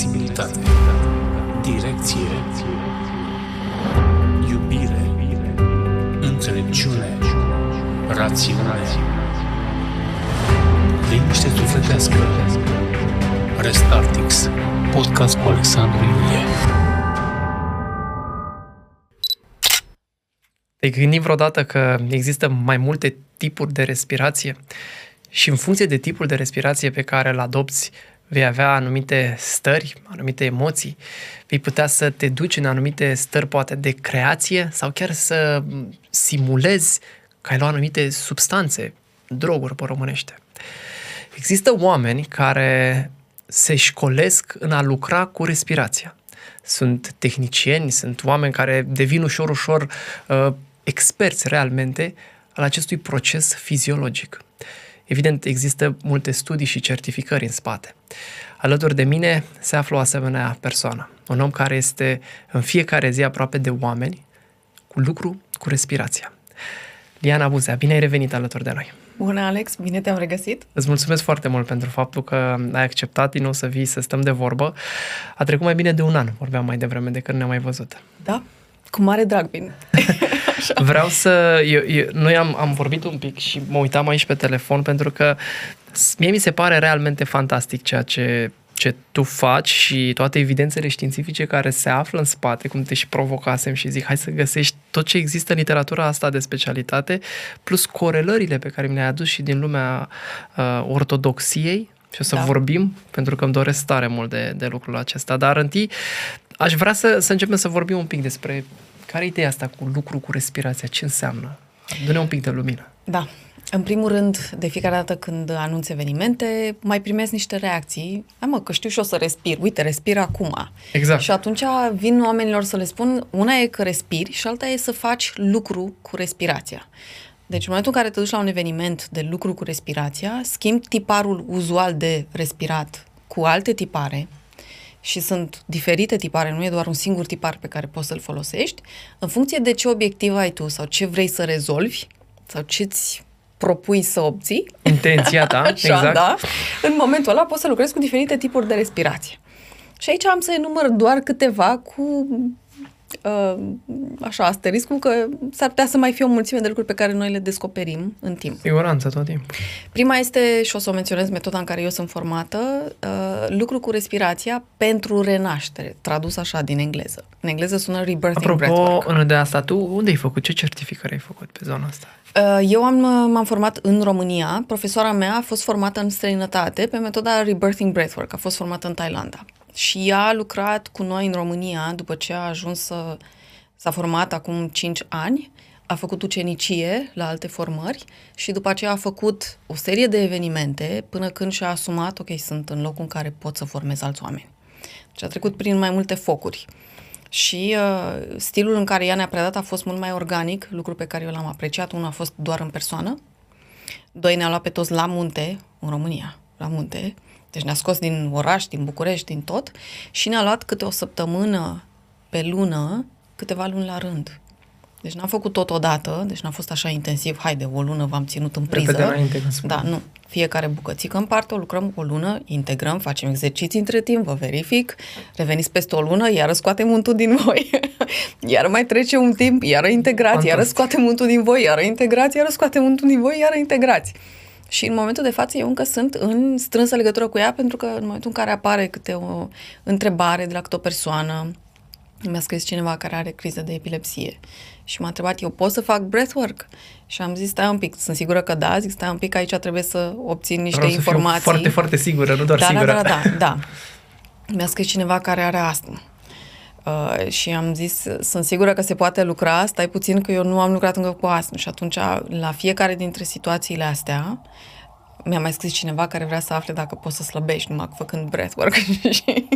flexibilitate, direcție, iubire, înțelepciune, rațiune, liniște sufletească. Restartix, podcast cu Alexandru Ilie. Te-ai gândit vreodată că există mai multe tipuri de respirație? Și în funcție de tipul de respirație pe care îl adopți, vei avea anumite stări, anumite emoții, vei putea să te duci în anumite stări poate de creație sau chiar să simulezi că ai luat anumite substanțe, droguri pe românește. Există oameni care se școlesc în a lucra cu respirația. Sunt tehnicieni, sunt oameni care devin ușor, ușor uh, experți realmente al acestui proces fiziologic. Evident, există multe studii și certificări în spate. Alături de mine se află o asemenea persoană, un om care este în fiecare zi aproape de oameni, cu lucru, cu respirația. Liana Buzea, bine ai revenit alături de noi! Bună, Alex! Bine te-am regăsit! Îți mulțumesc foarte mult pentru faptul că ai acceptat din nou să vii să stăm de vorbă. A trecut mai bine de un an, vorbeam mai devreme de când ne-am mai văzut. Da, cu mare drag vin. Vreau să... Eu, eu, noi am, am vorbit un pic și mă uitam aici pe telefon pentru că mie mi se pare realmente fantastic ceea ce ce tu faci și toate evidențele științifice care se află în spate, cum te și provocasem și zic, hai să găsești tot ce există în literatura asta de specialitate, plus corelările pe care mi le-ai adus și din lumea uh, ortodoxiei, și o să da. vorbim, pentru că îmi doresc tare mult de, de lucrul acesta. Dar întâi aș vrea să, să începem să vorbim un pic despre care e ideea asta cu lucru cu respirația, ce înseamnă? Dă-ne un pic de lumină. Da. În primul rând, de fiecare dată când anunț evenimente, mai primesc niște reacții. Hai mă, că știu și o să respir. Uite, respir acum. Exact. Și atunci vin oamenilor să le spun, una e că respiri și alta e să faci lucru cu respirația. Deci în momentul în care te duci la un eveniment de lucru cu respirația, schimbi tiparul uzual de respirat cu alte tipare, și sunt diferite tipare, nu e doar un singur tipar pe care poți să-l folosești, în funcție de ce obiectiv ai tu sau ce vrei să rezolvi sau ce-ți propui să obții. Intenția ta, Așa, exact. da. În momentul ăla poți să lucrezi cu diferite tipuri de respirație. Și aici am să enumăr doar câteva cu uh, așa, asteriscul că s-ar putea să mai fie o mulțime de lucruri pe care noi le descoperim în timp. Siguranță tot timpul. Prima este, și o să o menționez, metoda în care eu sunt formată, uh, lucru cu respirația pentru renaștere, tradus așa din engleză. În engleză sună rebirthing Apropo, breathwork. de asta, tu unde ai făcut? Ce certificare ai făcut pe zona asta? Uh, eu am, m-am format în România. Profesoara mea a fost formată în străinătate pe metoda Rebirthing Breathwork. A fost formată în Thailanda. Și ea a lucrat cu noi în România după ce a ajuns să s-a format acum 5 ani, a făcut ucenicie la alte formări și după aceea a făcut o serie de evenimente până când și-a asumat, ok, sunt în locul în care pot să formez alți oameni. Deci a trecut prin mai multe focuri. Și uh, stilul în care ea ne-a predat a fost mult mai organic, lucru pe care eu l-am apreciat. Unul a fost doar în persoană, doi ne-a luat pe toți la munte, în România, la munte, deci ne-a scos din oraș, din București, din tot și ne-a luat câte o săptămână pe lună, câteva luni la rând. Deci n-am făcut tot odată, deci n-a fost așa intensiv, haide, o lună v-am ținut în priză. înainte, da, nu. Fiecare bucățică în parte, o lucrăm o lună, integrăm, facem exerciții între timp, vă verific, reveniți peste o lună, iară scoatem untul din voi, iar mai trece un timp, iară integrați, iară scoatem untul din voi, iară integrați, iară scoatem untul din voi, iară integrați. Și în momentul de față eu încă sunt în strânsă legătură cu ea pentru că în momentul în care apare câte o întrebare de la câte o persoană, mi-a scris cineva care are criză de epilepsie și m-a întrebat, eu pot să fac breathwork? Și am zis, stai un pic, sunt sigură că da, zic, stai un pic, aici trebuie să obțin niște Vreau informații. foarte, foarte sigură, nu doar da, sigură. Da, da, da, da. Mi-a scris cineva care are astm. Uh, și am zis, sunt sigură că se poate lucra, stai puțin că eu nu am lucrat încă cu astm. Și atunci, la fiecare dintre situațiile astea, mi-a mai scris cineva care vrea să afle dacă poți să slăbești numai făcând breathwork și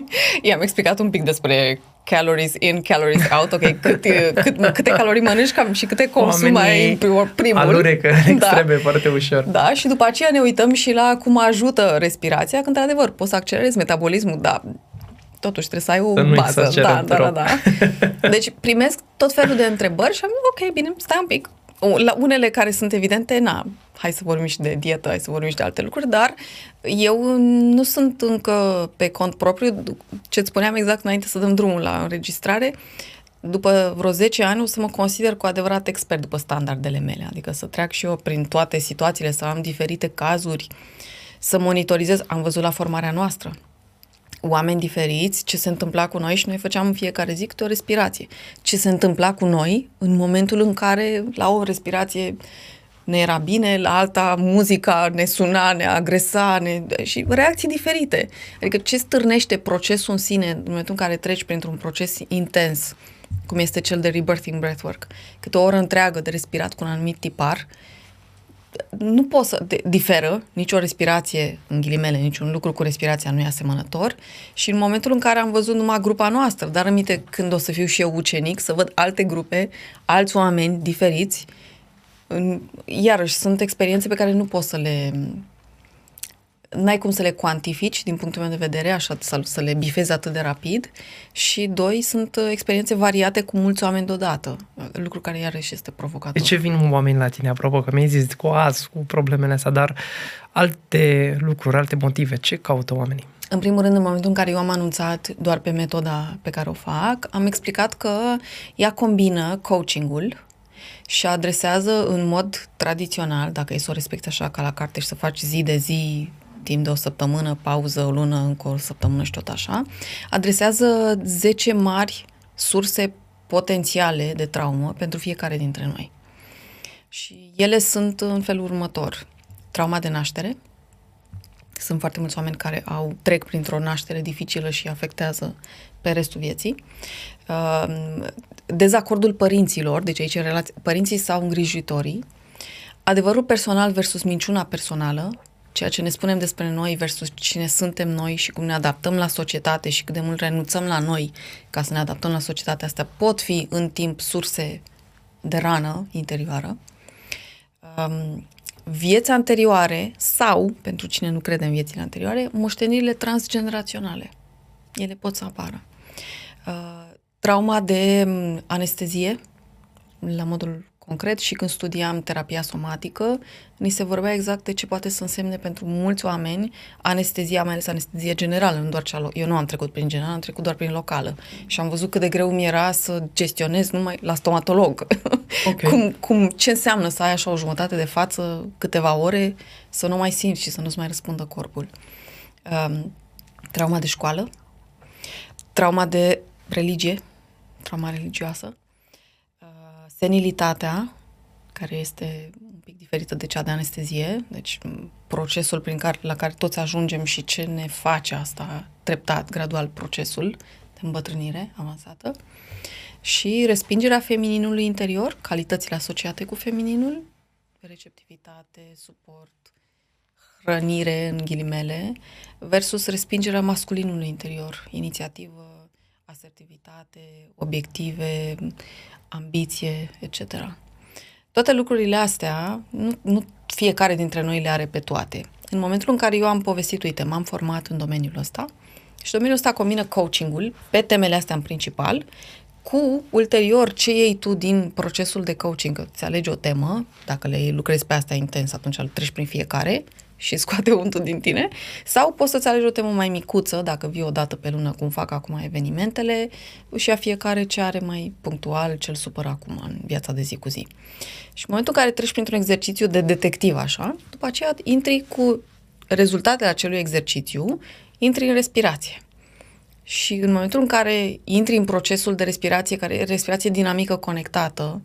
i-am explicat un pic despre calories in, calories out, ok, cât, cât, câte calorii mănânci cam și câte consumi ai primul. Alurecă extreme da. foarte ușor. Da, și după aceea ne uităm și la cum ajută respirația, când, într-adevăr, poți să accelerezi metabolismul, da, totuși trebuie să ai o să bază. Da, da, da, da. Deci primesc tot felul de întrebări și am zis, ok, bine, stai un pic, La unele care sunt evidente, na, hai să vorbim și de dietă, hai să vorbim și de alte lucruri, dar eu nu sunt încă pe cont propriu, ce-ți spuneam exact înainte să dăm drumul la înregistrare, după vreo 10 ani o să mă consider cu adevărat expert după standardele mele, adică să treac și eu prin toate situațiile, să am diferite cazuri, să monitorizez. Am văzut la formarea noastră oameni diferiți, ce se întâmpla cu noi și noi făceam în fiecare zi câte o respirație. Ce se întâmpla cu noi în momentul în care la o respirație ne era bine, la alta muzica ne suna, ne agresa, ne... și reacții diferite. Adică ce stârnește procesul în sine în momentul în care treci printr-un proces intens, cum este cel de rebirthing breathwork, câte o oră întreagă de respirat cu un anumit tipar, uh, nu pot să de, diferă nicio respirație, în ghilimele, niciun lucru cu respirația nu e asemănător și în momentul în care am văzut numai grupa noastră, dar aminte când o să fiu și eu ucenic, să văd alte grupe, alți oameni diferiți, în, iarăși sunt experiențe pe care nu pot să le n-ai cum să le cuantifici din punctul meu de vedere, așa să, să le bifezi atât de rapid și doi, sunt uh, experiențe variate cu mulți oameni deodată, lucru care iarăși este provocator. De ce vin oameni la tine, apropo, că mi-ai zis cu azi, cu problemele astea, dar alte lucruri, alte motive, ce caută oamenii? În primul rând, în momentul în care eu am anunțat doar pe metoda pe care o fac, am explicat că ea combină coachingul și adresează în mod tradițional, dacă e să o respecti așa ca la carte și să faci zi de zi timp de o săptămână, pauză, o lună, încă o săptămână și tot așa, adresează 10 mari surse potențiale de traumă pentru fiecare dintre noi. Și ele sunt în felul următor. Trauma de naștere. Sunt foarte mulți oameni care au trec printr-o naștere dificilă și afectează pe restul vieții. Uh, dezacordul părinților, deci aici relație, părinții sau îngrijitorii. Adevărul personal versus minciuna personală, ceea ce ne spunem despre noi versus cine suntem noi și cum ne adaptăm la societate și cât de mult renunțăm la noi ca să ne adaptăm la societatea asta, pot fi în timp surse de rană interioară. Um, vieți anterioare sau, pentru cine nu crede în viețile anterioare, moștenirile transgeneraționale. Ele pot să apară. Uh, trauma de um, anestezie, la modul concret și când studiam terapia somatică, ni se vorbea exact de ce poate să însemne pentru mulți oameni anestezia, mai ales anestezie generală, nu doar cea lo- Eu nu am trecut prin general, am trecut doar prin locală. Și am văzut cât de greu mi era să gestionez numai la stomatolog. Okay. cum, cum, ce înseamnă să ai așa o jumătate de față, câteva ore, să nu mai simți și să nu-ți mai răspundă corpul. Um, trauma de școală, trauma de religie, trauma religioasă, senilitatea, care este un pic diferită de cea de anestezie, deci procesul prin care, la care toți ajungem și ce ne face asta treptat, gradual, procesul de îmbătrânire avansată, și respingerea femininului interior, calitățile asociate cu femininul, receptivitate, suport, hrănire, în ghilimele, versus respingerea masculinului interior, inițiativă, asertivitate, obiective, ambiție, etc. Toate lucrurile astea, nu, nu fiecare dintre noi le are pe toate. În momentul în care eu am povestit, uite, m-am format în domeniul ăsta și domeniul ăsta combină coachingul pe temele astea în principal cu ulterior ce iei tu din procesul de coaching, că ți alegi o temă, dacă le lucrezi pe asta intens, atunci treci prin fiecare și scoate untul din tine, sau poți să-ți alegi o temă mai micuță, dacă vii o dată pe lună, cum fac acum evenimentele, și a fiecare ce are mai punctual, ce-l supără acum în viața de zi cu zi. Și în momentul în care treci printr-un exercițiu de detectiv, așa, după aceea intri cu rezultatele acelui exercițiu, intri în respirație. Și în momentul în care intri în procesul de respirație, care e respirație dinamică conectată,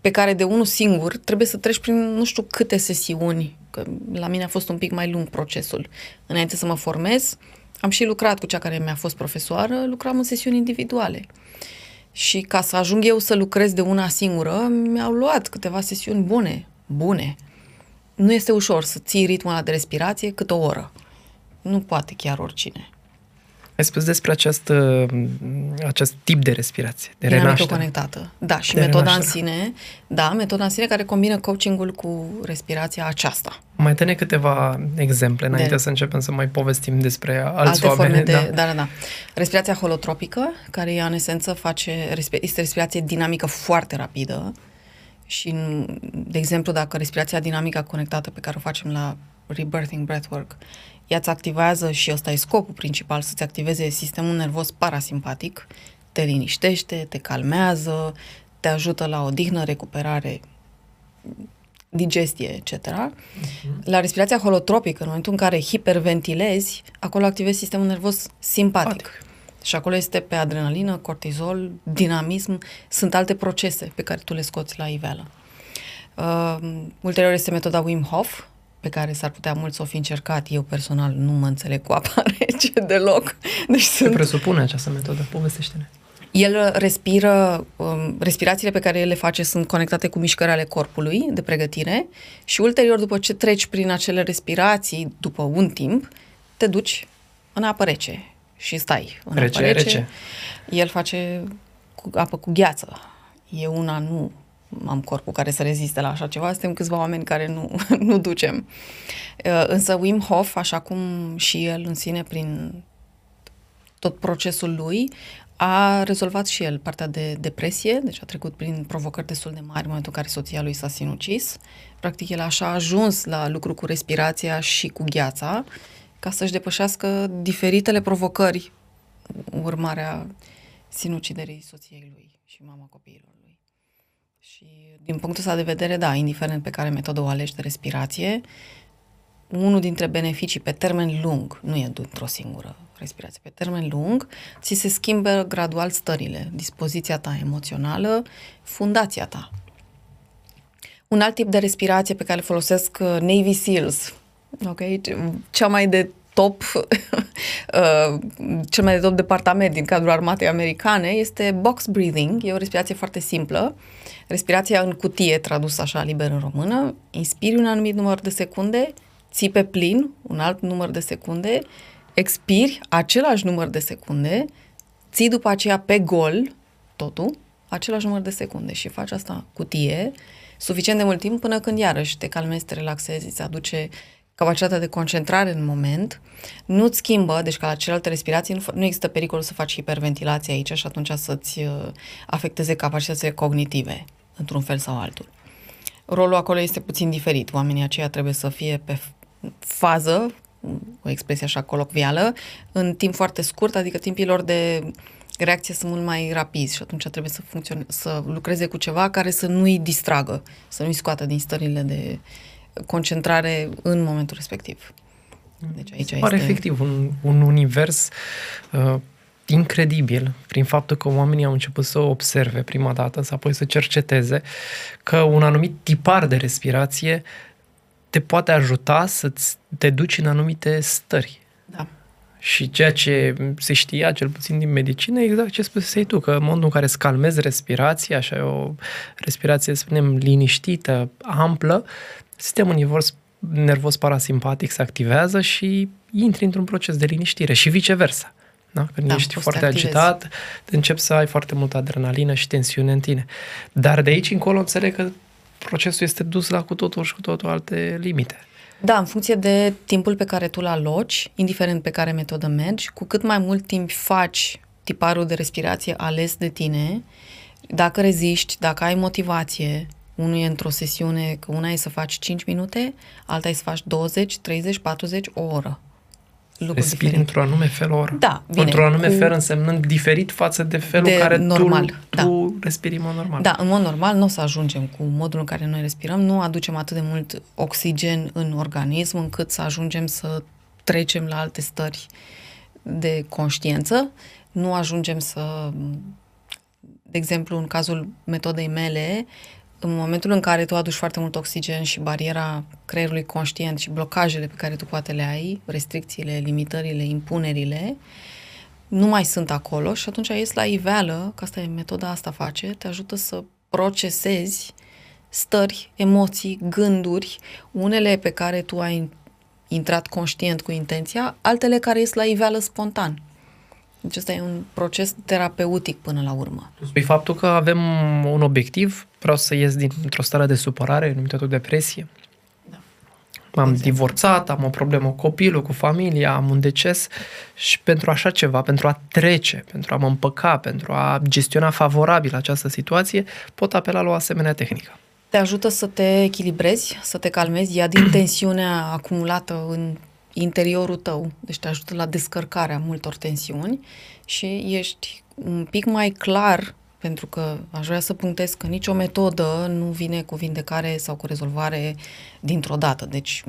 pe care de unul singur trebuie să treci prin nu știu câte sesiuni că la mine a fost un pic mai lung procesul. Înainte să mă formez, am și lucrat cu cea care mi-a fost profesoară, lucram în sesiuni individuale. Și ca să ajung eu să lucrez de una singură, mi-au luat câteva sesiuni bune, bune. Nu este ușor să ții ritmul ăla de respirație cât o oră. Nu poate chiar oricine. Ai spus despre acest, uh, acest tip de respirație, de renaștere. conectată. Da, și de metoda renaștere. în sine, da, metoda în sine care combină coachingul cu respirația aceasta. Mai dă câteva exemple înainte de... să începem să mai povestim despre alți Alte oameni. Forme de, da. da, da, da. Respirația holotropică, care ea în esență face, este respirație dinamică foarte rapidă Și, în- de exemplu, dacă respirația dinamică conectată pe care o facem la Rebirthing Breathwork, ea îți activează și ăsta e scopul principal, să-ți activeze sistemul nervos parasimpatic, te liniștește, te calmează, te ajută la odihnă, recuperare, digestie, etc. La respirația holotropică, în momentul în care hiperventilezi, acolo activezi sistemul nervos simpatic. Simpatic. Și acolo este pe adrenalină, cortizol, dinamism, sunt alte procese pe care tu le scoți la iveală. Uh, ulterior este metoda Wim Hof, pe care s-ar putea mult să o fi încercat. Eu personal nu mă înțeleg cu apa rece deloc. Deci Ce sunt presupune această metodă? Povestește-ne. el respiră, um, respirațiile pe care el le face sunt conectate cu mișcări ale corpului de pregătire și ulterior, după ce treci prin acele respirații, după un timp, te duci în apă rece și stai în Rece, apă rece. rece. El face cu apă cu gheață. Eu una nu am corpul care să reziste la așa ceva, suntem câțiva oameni care nu, nu ducem. Uh, Însă Wim Hof, așa cum și el în sine prin tot procesul lui, a rezolvat și el partea de depresie, deci a trecut prin provocări destul de mari în momentul în care soția lui s-a sinucis. Practic el așa a ajuns la lucru cu respirația și cu gheața ca să-și depășească diferitele provocări urmarea sinuciderii soției lui și mama copiilor lui. Și din punctul ăsta de vedere, da, indiferent pe care metodă o alegi de respirație, unul dintre beneficii pe termen lung, nu e într-o singură respirație, pe termen lung, ți se schimbă gradual stările, dispoziția ta emoțională, fundația ta. Un alt tip de respirație pe care îl folosesc uh, Navy SEALs, ok? Cea mai de top, uh, cel mai de top departament din cadrul armatei americane este box breathing. E o respirație foarte simplă. Respirația în cutie, tradus așa liber în română. Inspiri un anumit număr de secunde, ții pe plin un alt număr de secunde, expiri același număr de secunde, ții după aceea pe gol totul, același număr de secunde și faci asta cutie suficient de mult timp până când iarăși te calmezi, te relaxezi, îți aduce capacitatea de concentrare în moment, nu-ți schimbă, deci ca la celelalte respirații, nu, f- nu există pericolul să faci hiperventilație aici și atunci să-ți uh, afecteze capacitățile cognitive, într-un fel sau altul. Rolul acolo este puțin diferit. Oamenii aceia trebuie să fie pe f- fază, o expresie așa colocvială, în timp foarte scurt, adică timpii lor de reacție sunt mult mai rapizi și atunci trebuie să, funcțione- să lucreze cu ceva care să nu-i distragă, să nu-i scoată din stările de concentrare în momentul respectiv. Deci aici Pare este... efectiv un, un univers uh, incredibil prin faptul că oamenii au început să observe prima dată, să apoi să cerceteze că un anumit tipar de respirație te poate ajuta să te duci în anumite stări. Da. Și ceea ce se știa, cel puțin din medicină, e exact ce spusei tu, că în momentul în care îți calmezi respirația, așa e o respirație, să spunem, liniștită, amplă, sistemul nervos, nervos parasimpatic se activează și intri într-un proces de liniștire și viceversa. Da? Când Da, ești poți să foarte te activezi. agitat, începi să ai foarte multă adrenalină și tensiune în tine. Dar de aici încolo înțeleg că procesul este dus la cu totul și cu totul alte limite. Da, în funcție de timpul pe care tu îl aloci, indiferent pe care metodă mergi, cu cât mai mult timp faci tiparul de respirație ales de tine, dacă reziști, dacă ai motivație, unul e într-o sesiune, că una e să faci 5 minute, alta e să faci 20, 30, 40, o oră. Lucruri Respiri diferite. într-un anume fel o oră. Da, bine, Într-un anume cu- fel însemnând diferit față de felul De în care normal, tu, da. tu respiri în mod normal. Da, în mod normal nu o să ajungem cu modul în care noi respirăm, nu aducem atât de mult oxigen în organism încât să ajungem să trecem la alte stări de conștiință, nu ajungem să, de exemplu, în cazul metodei mele, în momentul în care tu aduci foarte mult oxigen și bariera creierului conștient și blocajele pe care tu poate le ai, restricțiile, limitările, impunerile, nu mai sunt acolo și atunci ies la iveală, că asta e metoda asta face, te ajută să procesezi stări, emoții, gânduri, unele pe care tu ai intrat conștient cu intenția, altele care ies la iveală spontan. Deci ăsta e un proces terapeutic până la urmă. Spui faptul că avem un obiectiv, vreau să ies dintr-o stare de supărare, numită tot depresie. Da. M-am Exact. divorțat, am o problemă cu copilul, cu familia, am un deces și pentru așa ceva, pentru a trece, pentru a mă împăca, pentru a gestiona favorabil această situație, pot apela la o asemenea tehnică. Te ajută să te echilibrezi, să te calmezi, ia din tensiunea acumulată în interiorul tău, deci te ajută la descărcarea multor tensiuni și ești un pic mai clar pentru că aș vrea să punctez că nicio metodă nu vine cu vindecare sau cu rezolvare dintr-o dată. Deci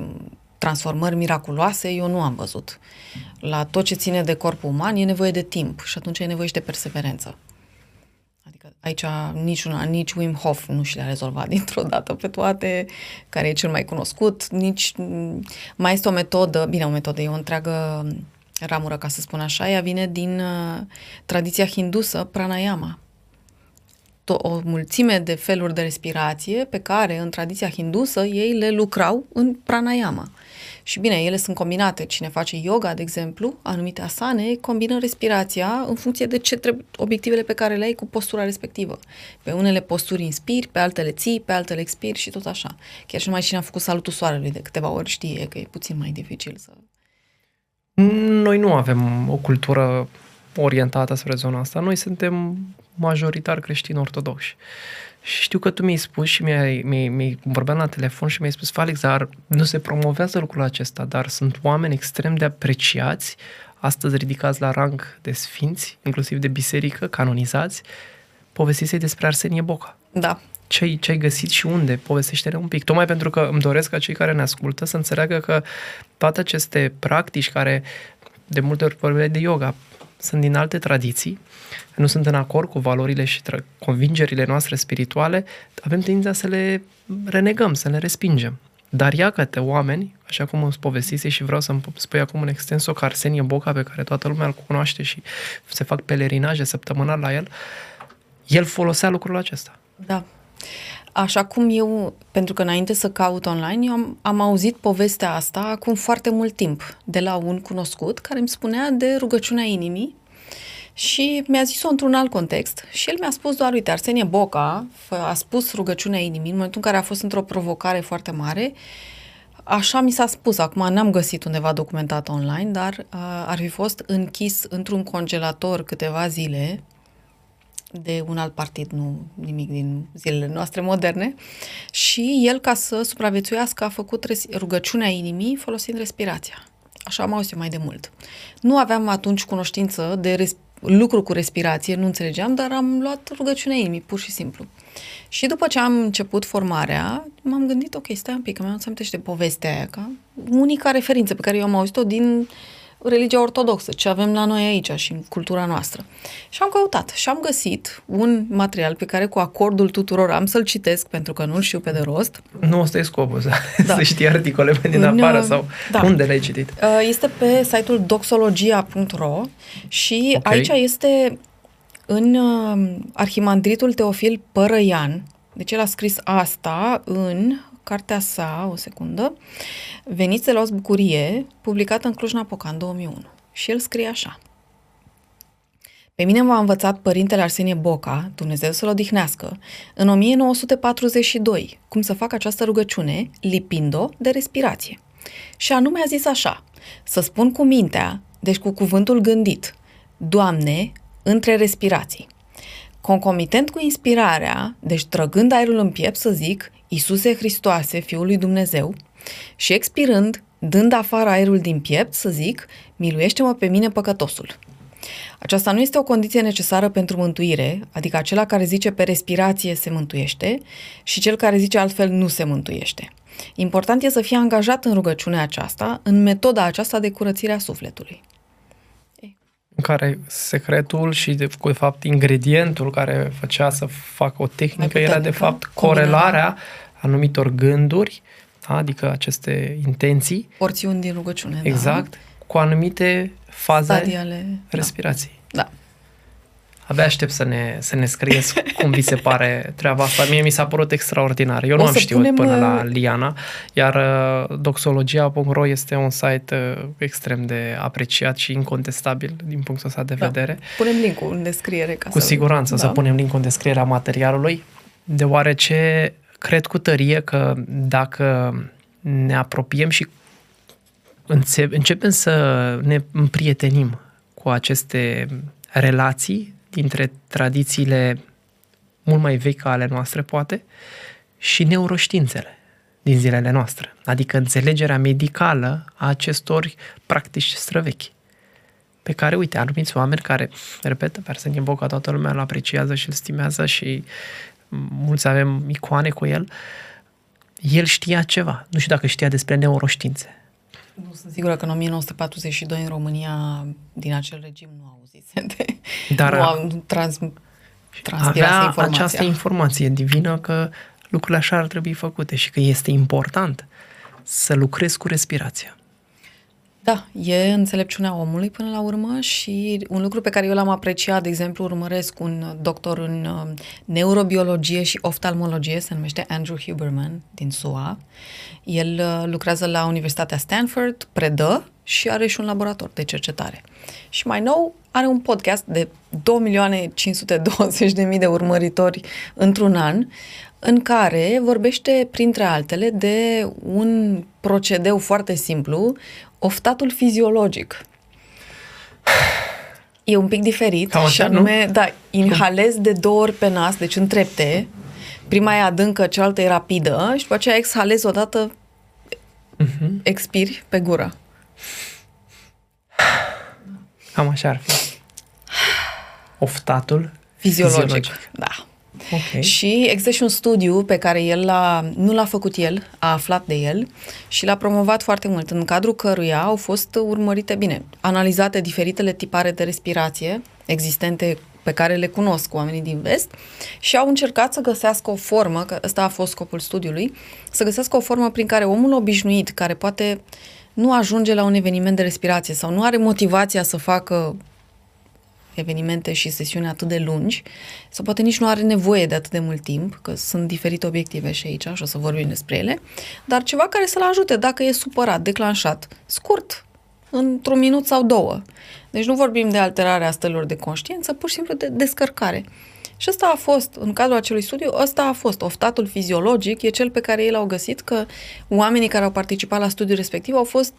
transformări miraculoase eu nu am văzut. La tot ce ține de corpul uman e nevoie de timp și atunci e nevoie și de perseverență. Adică aici niciuna, nici Wim Hof nu și le-a rezolvat dintr-o dată pe toate, care e cel mai cunoscut, nici mai este o metodă, bine, o metodă, e o întreagă ramură, ca să spun așa, ea vine din uh, tradiția hindusă, pranayama o mulțime de feluri de respirație pe care, în tradiția hindusă, ei le lucrau în pranayama. Și bine, ele sunt combinate. Cine face yoga, de exemplu, anumite asane, combină respirația în funcție de ce trebuie, obiectivele pe care le ai cu postura respectivă. Pe unele posturi inspiri, pe altele ții, pe altele expiri și tot așa. Chiar și numai cine a făcut salutul soarelui de câteva ori știe că e puțin mai dificil să... Noi nu avem o cultură orientată spre zona asta. Noi suntem majoritar creștini ortodoxi. Și știu că tu mi-ai spus și mi-ai, mi-ai, mi-ai vorbeam la telefon și mi-ai spus, Felix, dar nu se promovează lucrul acesta, dar sunt oameni extrem de apreciați, astăzi ridicați la rang de sfinți, inclusiv de biserică, canonizați. Povestiți despre Arsenie Boca. Da. Ce-ai, ce-ai găsit și unde? Povestește-ne un pic. Tocmai pentru că îmi doresc ca cei care ne ascultă să înțeleagă că toate aceste practici care de multe ori vorbim de yoga, sunt din alte tradiții, nu sunt în acord cu valorile și tra- convingerile noastre spirituale, avem tendința să le renegăm, să le respingem. Dar iată oameni, așa cum îmi povestise și vreau să-mi spui acum în extenso că Arsenie Boca, pe care toată lumea îl cunoaște și se fac pelerinaje săptămânal la el, el folosea lucrul acesta. Da. Așa cum eu, pentru că înainte să caut online, eu am, am auzit povestea asta acum foarte mult timp de la un cunoscut care îmi spunea de rugăciunea inimii și mi-a zis-o într-un alt context și el mi-a spus doar, uite, Arsenie Boca a spus rugăciunea inimii în momentul în care a fost într-o provocare foarte mare. Așa mi s-a spus, acum n-am găsit undeva documentat online, dar uh, ar fi fost închis într-un congelator câteva zile de un alt partid, nu nimic din zilele noastre moderne. Și el, ca să supraviețuiască, a făcut rugăciunea inimii folosind respirația. Așa am auzit mai de mult. Nu aveam atunci cunoștință de res- lucru cu respirație, nu înțelegeam, dar am luat rugăciunea inimii, pur și simplu. Și după ce am început formarea, m-am gândit, ok, stai un pic, că mi-am de povestea aia, ca unica referință pe care eu am auzit-o din uh, religia ortodoxă, ce avem la noi aici și în cultura noastră. Și am căutat și am găsit un material pe care cu acordul tuturor am să-l citesc pentru că nu-l știu pe de rost. Nu, ăsta e scopul, să, da. să știi articole pe din în, afară sau da. unde le-ai citit? Uh, este pe site-ul doxologia.ro și okay. aici este în uh, arhimandritul Teofil Părăian, deci el a scris asta în cartea sa, o secundă, Veniți de la o bucurie, publicată în Cluj-Napoca în 2001. Și el scrie așa. Pe mine m-a învățat părintele Arsenie Boca, Dumnezeu să-l odihnească, în 1942, cum să fac această rugăciune, lipind-o de respirație. Și anume a zis așa, să spun cu mintea, deci cu cuvântul gândit, Doamne, între respirații. Concomitent cu inspirarea, deci trăgând aerul în piept să zic, Iisuse Hristoase, Fiul lui Dumnezeu, și expirând, dând afară aerul din piept, să zic, miluiește-mă pe mine păcătosul. Aceasta nu este o condiție necesară pentru mântuire, adică acela care zice pe respirație se mântuiește și cel care zice altfel nu se mântuiește. Important e să fie angajat în rugăciunea aceasta, în metoda aceasta de curățire a sufletului. În care secretul și, de, de fapt, ingredientul care făcea să facă o tehnică era, de fapt, corelarea anumitor gânduri da? adică aceste intenții. Porțiuni din rugăciune, da. Exact, da. cu anumite faze Stadiale, respirației. Da. da. Abia aștept să ne, să ne scrieți cum vi se pare treaba asta. Mie mi s-a părut extraordinar. Eu o nu am știut punem... până la uh, Liana, iar uh, doxologia.ro este un site uh, extrem de apreciat și incontestabil din punctul ăsta de da. vedere. Punem linkul în descriere. Ca Cu să... siguranță da. să punem linkul în descrierea materialului, deoarece cred cu tărie că dacă ne apropiem și începem să ne împrietenim cu aceste relații dintre tradițiile mult mai vechi ale noastre, poate, și neuroștiințele din zilele noastre, adică înțelegerea medicală a acestor practici străvechi pe care, uite, anumiți oameni care, repet, Arsenie Boca, toată lumea îl apreciază și îl stimează și mulți avem icoane cu el, el știa ceva. Nu știu dacă știa despre neuroștiințe. Nu sunt sigură că în 1942 în România, din acel regim, nu auzise de... Dar nu am trans, avea informația. această informație divină că lucrurile așa ar trebui făcute și că este important să lucrezi cu respirația. Da, e înțelepciunea omului până la urmă și un lucru pe care eu l-am apreciat, de exemplu, urmăresc un doctor în uh, neurobiologie și oftalmologie, se numește Andrew Huberman din SUA. El uh, lucrează la Universitatea Stanford, predă și are și un laborator de cercetare. Și mai nou are un podcast de 2.520.000 de urmăritori într-un an, în care vorbește, printre altele, de un procedeu foarte simplu, oftatul fiziologic. E un pic diferit Cam așa, și anume, nu? da, inhalezi de două ori pe nas, deci în trepte. Prima e adâncă, cealaltă e rapidă și după aceea exhalezi odată, uh-huh. expiri pe gură. Cam așa ar fi. Oftatul Fiziologic. fiziologic. Da. Okay. Și există și un studiu pe care el l-a, nu l-a făcut el, a aflat de el și l-a promovat foarte mult, în cadrul căruia au fost urmărite bine, analizate diferitele tipare de respirație existente pe care le cunosc oamenii din vest și au încercat să găsească o formă, că ăsta a fost scopul studiului, să găsească o formă prin care omul obișnuit, care poate nu ajunge la un eveniment de respirație sau nu are motivația să facă evenimente și sesiuni atât de lungi, sau poate nici nu are nevoie de atât de mult timp, că sunt diferite obiective și aici și o să vorbim despre ele, dar ceva care să-l ajute dacă e supărat, declanșat, scurt, într-un minut sau două. Deci nu vorbim de alterarea stărilor de conștiință, pur și simplu de descărcare. Și ăsta a fost, în cadrul acelui studiu, ăsta a fost oftatul fiziologic, e cel pe care ei l-au găsit că oamenii care au participat la studiul respectiv au fost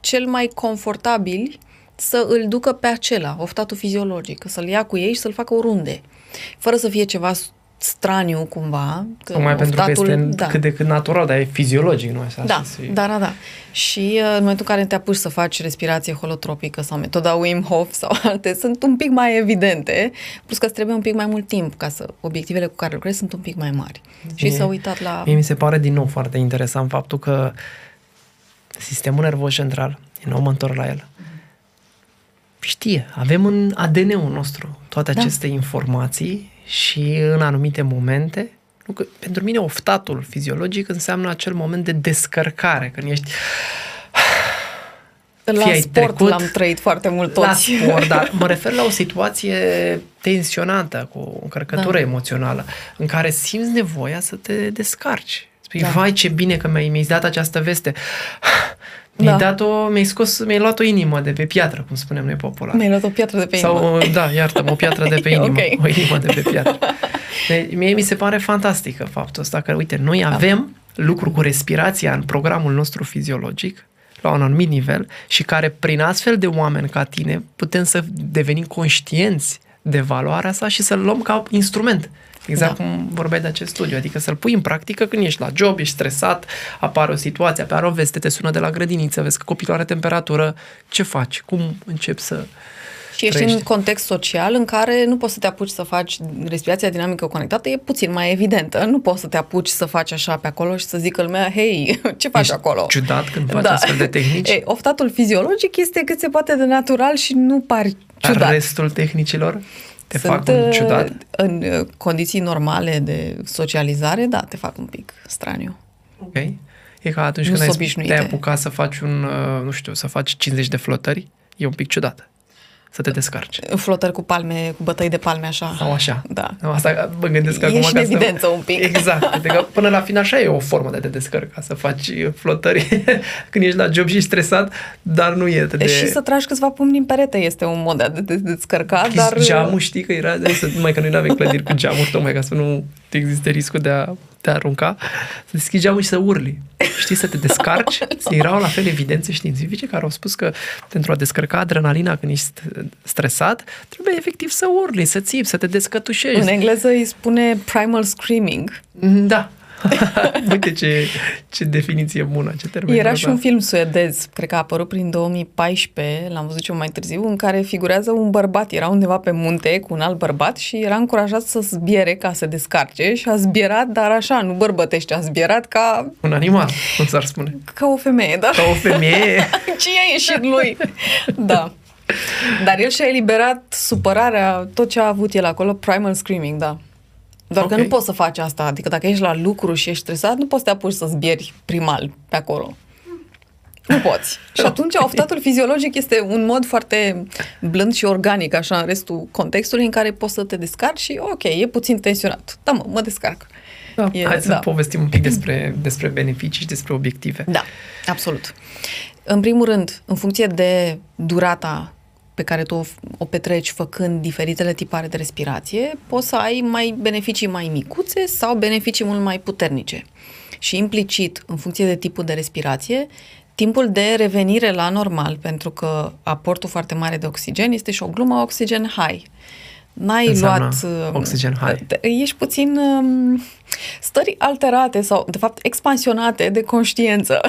cel mai confortabili să îl ducă pe acela, oftatul fiziologic, să-l ia cu ei și să-l facă oriunde, fără să fie ceva straniu cumva. Că Tocmai oftatul, pentru că este da. cât de cât natural, dar e fiziologic, nu așa? Da, da, da, da. Și uh, în momentul în care te apuci să faci respirație holotropică sau metoda Wim Hof sau alte, sunt un pic mai evidente, plus că îți trebuie un pic mai mult timp ca să obiectivele cu care lucrezi sunt un pic mai mari. Mie, și s-a uitat la... Mie mi se pare din nou foarte interesant faptul că sistemul nervos central, din nou mă întorc la el, știe, avem în ADN-ul nostru toate da. aceste informații și în anumite momente, nu că, pentru mine oftatul fiziologic înseamnă acel moment de descărcare, când ești la sport trecut, l-am trăit foarte mult toți. La sport, dar mă refer la o situație tensionată, cu o încărcătură da. emoțională, în care simți nevoia să te descarci. Spui, da. vai ce bine că mi-ai, mi-ai dat această veste. Mi-ai da. dat-o, mi-ai scos, mi-ai luat o inimă de pe piatră, cum spunem noi popular. Mi-ai luat o piatră de pe inimă. Sau, da, iartă o piatră de pe inimă. okay. O inimă de pe piatră. Deci, mie mi se pare fantastică faptul ăsta, că, uite, noi da. avem lucruri cu respirația în programul nostru fiziologic, la un anumit nivel, și care, prin astfel de oameni ca tine, putem să devenim conștienți de valoarea sa și să-l luăm ca instrument. Exact da. cum vorbeai de acest studiu, adică să-l pui în practică când ești la job, ești stresat, apare o situație, apare o veste, te sună de la grădiniță, vezi că copilul are temperatură, ce faci? Cum începi să și ești trăiești. în context social în care nu poți să te apuci să faci respirația dinamică conectată, e puțin mai evidentă. Nu poți să te apuci să faci așa pe acolo și să zică lumea, hei, ce faci ești acolo? ciudat când faci da. astfel de tehnici? Ei, oftatul fiziologic este cât se poate de natural și nu pari ciudat. Dar restul tehnicilor? Te Sunt, fac un uh, ciudat? În uh, condiții normale de socializare, da, te fac un pic straniu. Ok. E ca atunci nu când ai te-ai apucat să faci un, uh, nu știu, să faci 50 de flotări, e un pic ciudat să te descarci. Flotări cu palme, cu bătăi de palme așa. Sau așa. Da. Asta mă gândesc acum. Ești în evidență un pic. Exact. Adică până la final așa e o formă de a te descărca, să faci flotări când ești la job și stresat, dar nu e de... Și să tragi câțiva pumni în perete este un mod de a te descărca, dar... Geamul știi că era, numai că noi nu avem clădiri cu geamuri, tocmai ca să nu existe riscul de a te arunca, să deschizi geamul și să urli. Știi, să te descarci. Erau la fel evidențe științifice care au spus că pentru a descărca adrenalina când ești stresat, trebuie efectiv să urli, să țipi, să te descătușești. În engleză îi spune primal screaming. Da. Uite ce, ce definiție bună, ce termen. Era bun, și da. un film suedez, cred că a apărut prin 2014, l-am văzut eu mai târziu, în care figurează un bărbat, era undeva pe munte cu un alt bărbat și era încurajat să zbiere ca să descarce și a zbierat, dar așa, nu bărbătește, a zbierat ca, Un animal, cum s-ar spune. ca o femeie, da? Ca o femeie. Ce i-a ieșit lui? Da. Dar el și-a eliberat supărarea, tot ce a avut el acolo, primal screaming, da. Doar okay. că Ok. nu poți să faci asta. Adică dacă ești la lucru și ești stresat, nu poți să te apuci să zbieri primal pe acolo. Nu poți. Și atunci oftatul fiziologic este un mod foarte blând și organic, așa, în restul contextului în care poți să te descarci și, ok, e puțin tensionat. Da, mă, mă descarc. Da, E- Hai să da. povestim un pic despre, despre beneficii și despre obiective. Da, absolut. În primul rând, în funcție de durata pe care tu o, o petreci făcând diferitele tipare de respirație, poți să ai mai beneficii mai micuțe sau beneficii mult mai puternice. Și implicit, în funcție de tipul de respirație, timpul de revenire la normal, pentru că aportul foarte mare de oxigen este și o glumă oxigen high. N-ai Înseamnă luat... uh, oxigen high. te- Ești puțin um, stări alterate sau, de fapt, expansionate de conștiență.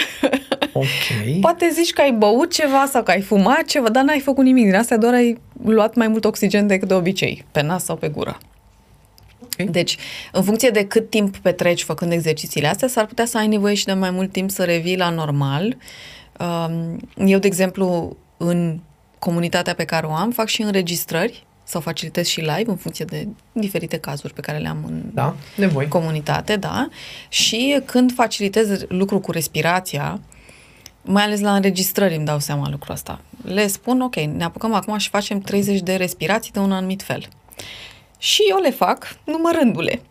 Ok. Poate zici că ai băut ceva sau că ai fumat ceva, dar n-ai făcut nimic din astea, doar ai luat mai mult oxigen decât de obicei, pe nas sau pe gură. Ok. Deci, în funcție de cât timp petreci făcând exercițiile astea, s-ar putea să ai nevoie și de mai mult timp să revii la normal. Um, Eu, de exemplu, în comunitatea pe care o am, fac și înregistrări sau facilitez și live în funcție de diferite cazuri pe care le am în Da, nevoi. comunitate, da. Și când facilitez lucru cu respirația, mai ales la înregistrări îmi dau seama lucrul ăsta. Le spun, ok, ne apucăm acum și facem 30 de respirații de un anumit fel. Și eu le fac numărându-le.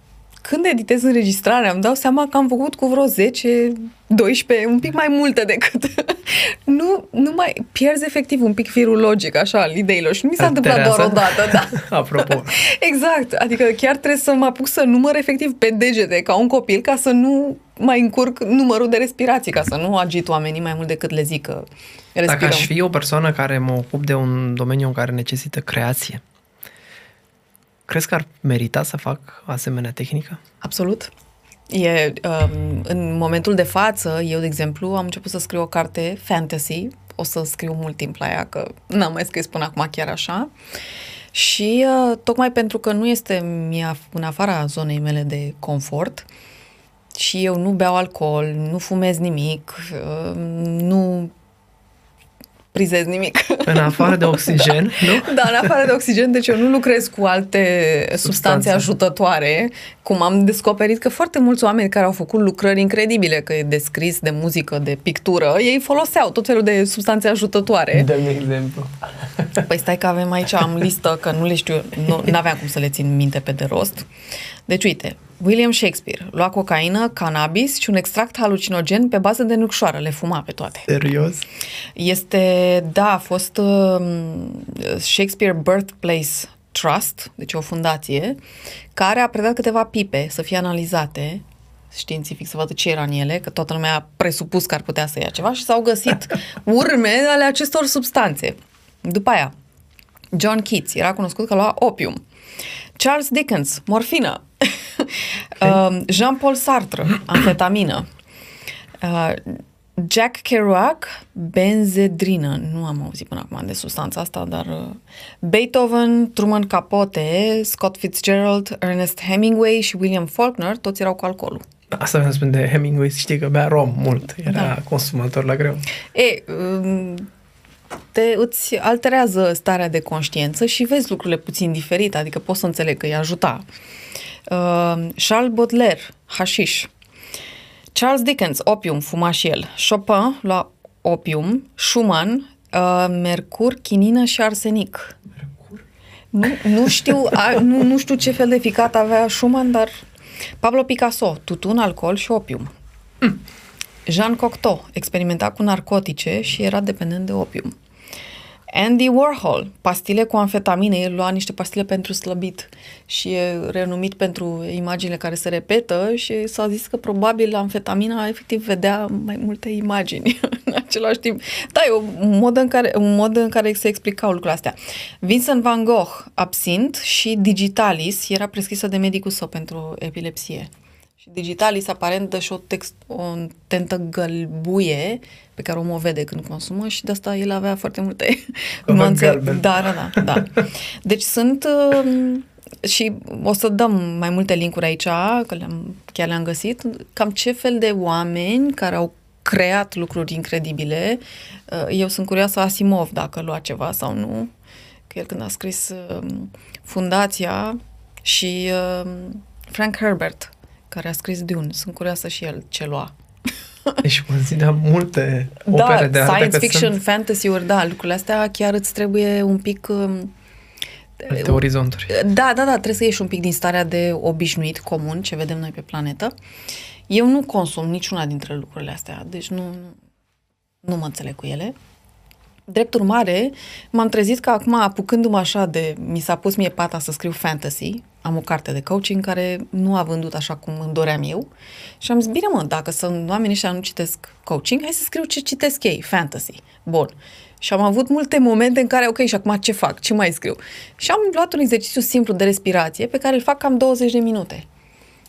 Când editez înregistrarea, îmi dau seama că am făcut cu vreo 10, 12, un pic mai multe decât... nu, nu mai pierzi efectiv un pic firul logic, așa, al ideilor. Și nu mi s-a întâmplat doar o Alterează. dată, da. Apropo. Exact, adică chiar trebuie să mă apuc să număr efectiv pe degete ca un copil ca să nu mai încurc numărul de respirații, ca să nu agit oamenii mai mult decât le zic că respirăm. Dacă aș fi o persoană care mă ocup de un domeniu în care necesită creație, crezi că ar merita să fac asemenea tehnică? Absolut. E, um, în momentul de față, eu, de exemplu, am început să scriu o carte fantasy, o să scriu mult timp la ea, că n-am mai scris până acum chiar așa. Și uh, tocmai pentru că nu este mie în afara zonei mele de confort și eu nu beau alcool, nu fumez nimic, uh, nu prizez nimic. În afară de oxigen, nu? Da, în afară de oxigen, deci eu nu lucrez cu alte substanțe, Substanțe. ajutătoare, cum am descoperit că foarte mulți oameni care au făcut lucrări incredibile, că e de scris, de muzică, de pictură, ei foloseau tot felul de substanțe ajutătoare. Dă-mi exemplu. Păi stai că avem aici, am listă, că nu le știu, nu aveam cum să le țin minte pe de rost. Deci uite, William Shakespeare lua cocaină, cannabis și un extract halucinogen pe bază de nucșoară, le fuma pe toate. Serios? Este, da, a fost um, Shakespeare Birthplace Trust, deci o fundație, care a predat câteva pipe să fie analizate științific, să vadă ce era în ele, că toată lumea a presupus că ar putea să ia ceva și s-au găsit urme ale acestor substanțe. După aia, John Keats era cunoscut că lua opium. Charles Dickens, morfină. Um, Jean-Paul Sartre, amfetamină. Uh, Jack Kerouac, benzedrină. Nu am auzit până acum de substanța asta, dar uh, Beethoven, Truman Capote, Scott Fitzgerald, Ernest Hemingway și William Faulkner, toți erau cu alcoolul. Asta vreau să spun de Hemingway, știi că bea rom mult. Era Da. consumator la greu. E, um, te, îți alterează starea de conștiință și vezi lucrurile puțin diferit, adică poți să înțeleg că îi ajuta. Uh, Charles Baudelaire, hașiș. Charles Dickens, opium, fuma și el. Chopin, lua opium. Schumann, uh, mercur, chinină și arsenic. Nu, nu, știu, a, nu, nu știu ce fel de ficat avea Schumann, dar Pablo Picasso, tutun, alcool și opium. Jean Cocteau experimenta cu narcotice și era dependent de opium. Andy Warhol, pastile cu amfetamine, el lua niște pastile pentru slăbit și e renumit pentru imaginile care se repetă și s-a zis că probabil amfetamina efectiv vedea mai multe imagini în același timp. Da, e un mod în care, un mod în care se explicau lucrurile astea. Vincent Van Gogh, absint și digitalis, era prescrisă de medicul său pentru epilepsie. Și Și Digitalis aparent dă și o, text, o tentă gălbuie pe care omul o vede când consumă și de asta el avea foarte multe nuanțe. galben. Da, da, da, da. Deci sunt uh, și o să dăm mai multe linkuri aici, că le-am, chiar le-am găsit, cam ce fel de oameni care au creat lucruri incredibile. Uh, Eu sunt curioasă Asimov dacă lua ceva sau nu, că el când a scris uh, Fundația și uh, Frank Herbert, care a scris Dune, sunt curioasă și el ce lua. Deci conținea multe opere da, de artă. science că fiction, sunt fantasy-uri, da, lucrurile astea chiar îți trebuie un pic... um, alte orizonturi. Da, da, da, trebuie să ieși un pic din starea de obișnuit, comun, ce vedem noi pe planetă. Eu nu consum niciuna dintre lucrurile astea, deci nu, nu mă înțeleg cu ele. Drept urmare, m-am trezit că acum, apucându-mă așa de... Mi s-a pus mie pata să scriu fantasy, am o carte de coaching care nu a vândut așa cum îmi doream eu și am zis, bine mă, dacă sunt oamenii ăștia nu citesc coaching, hai să scriu ce citesc ei, fantasy. Bun. Și am avut multe momente în care, ok, și acum ce fac? Ce mai scriu? Și am luat un exercițiu simplu de respirație pe care îl fac cam 20 de minute.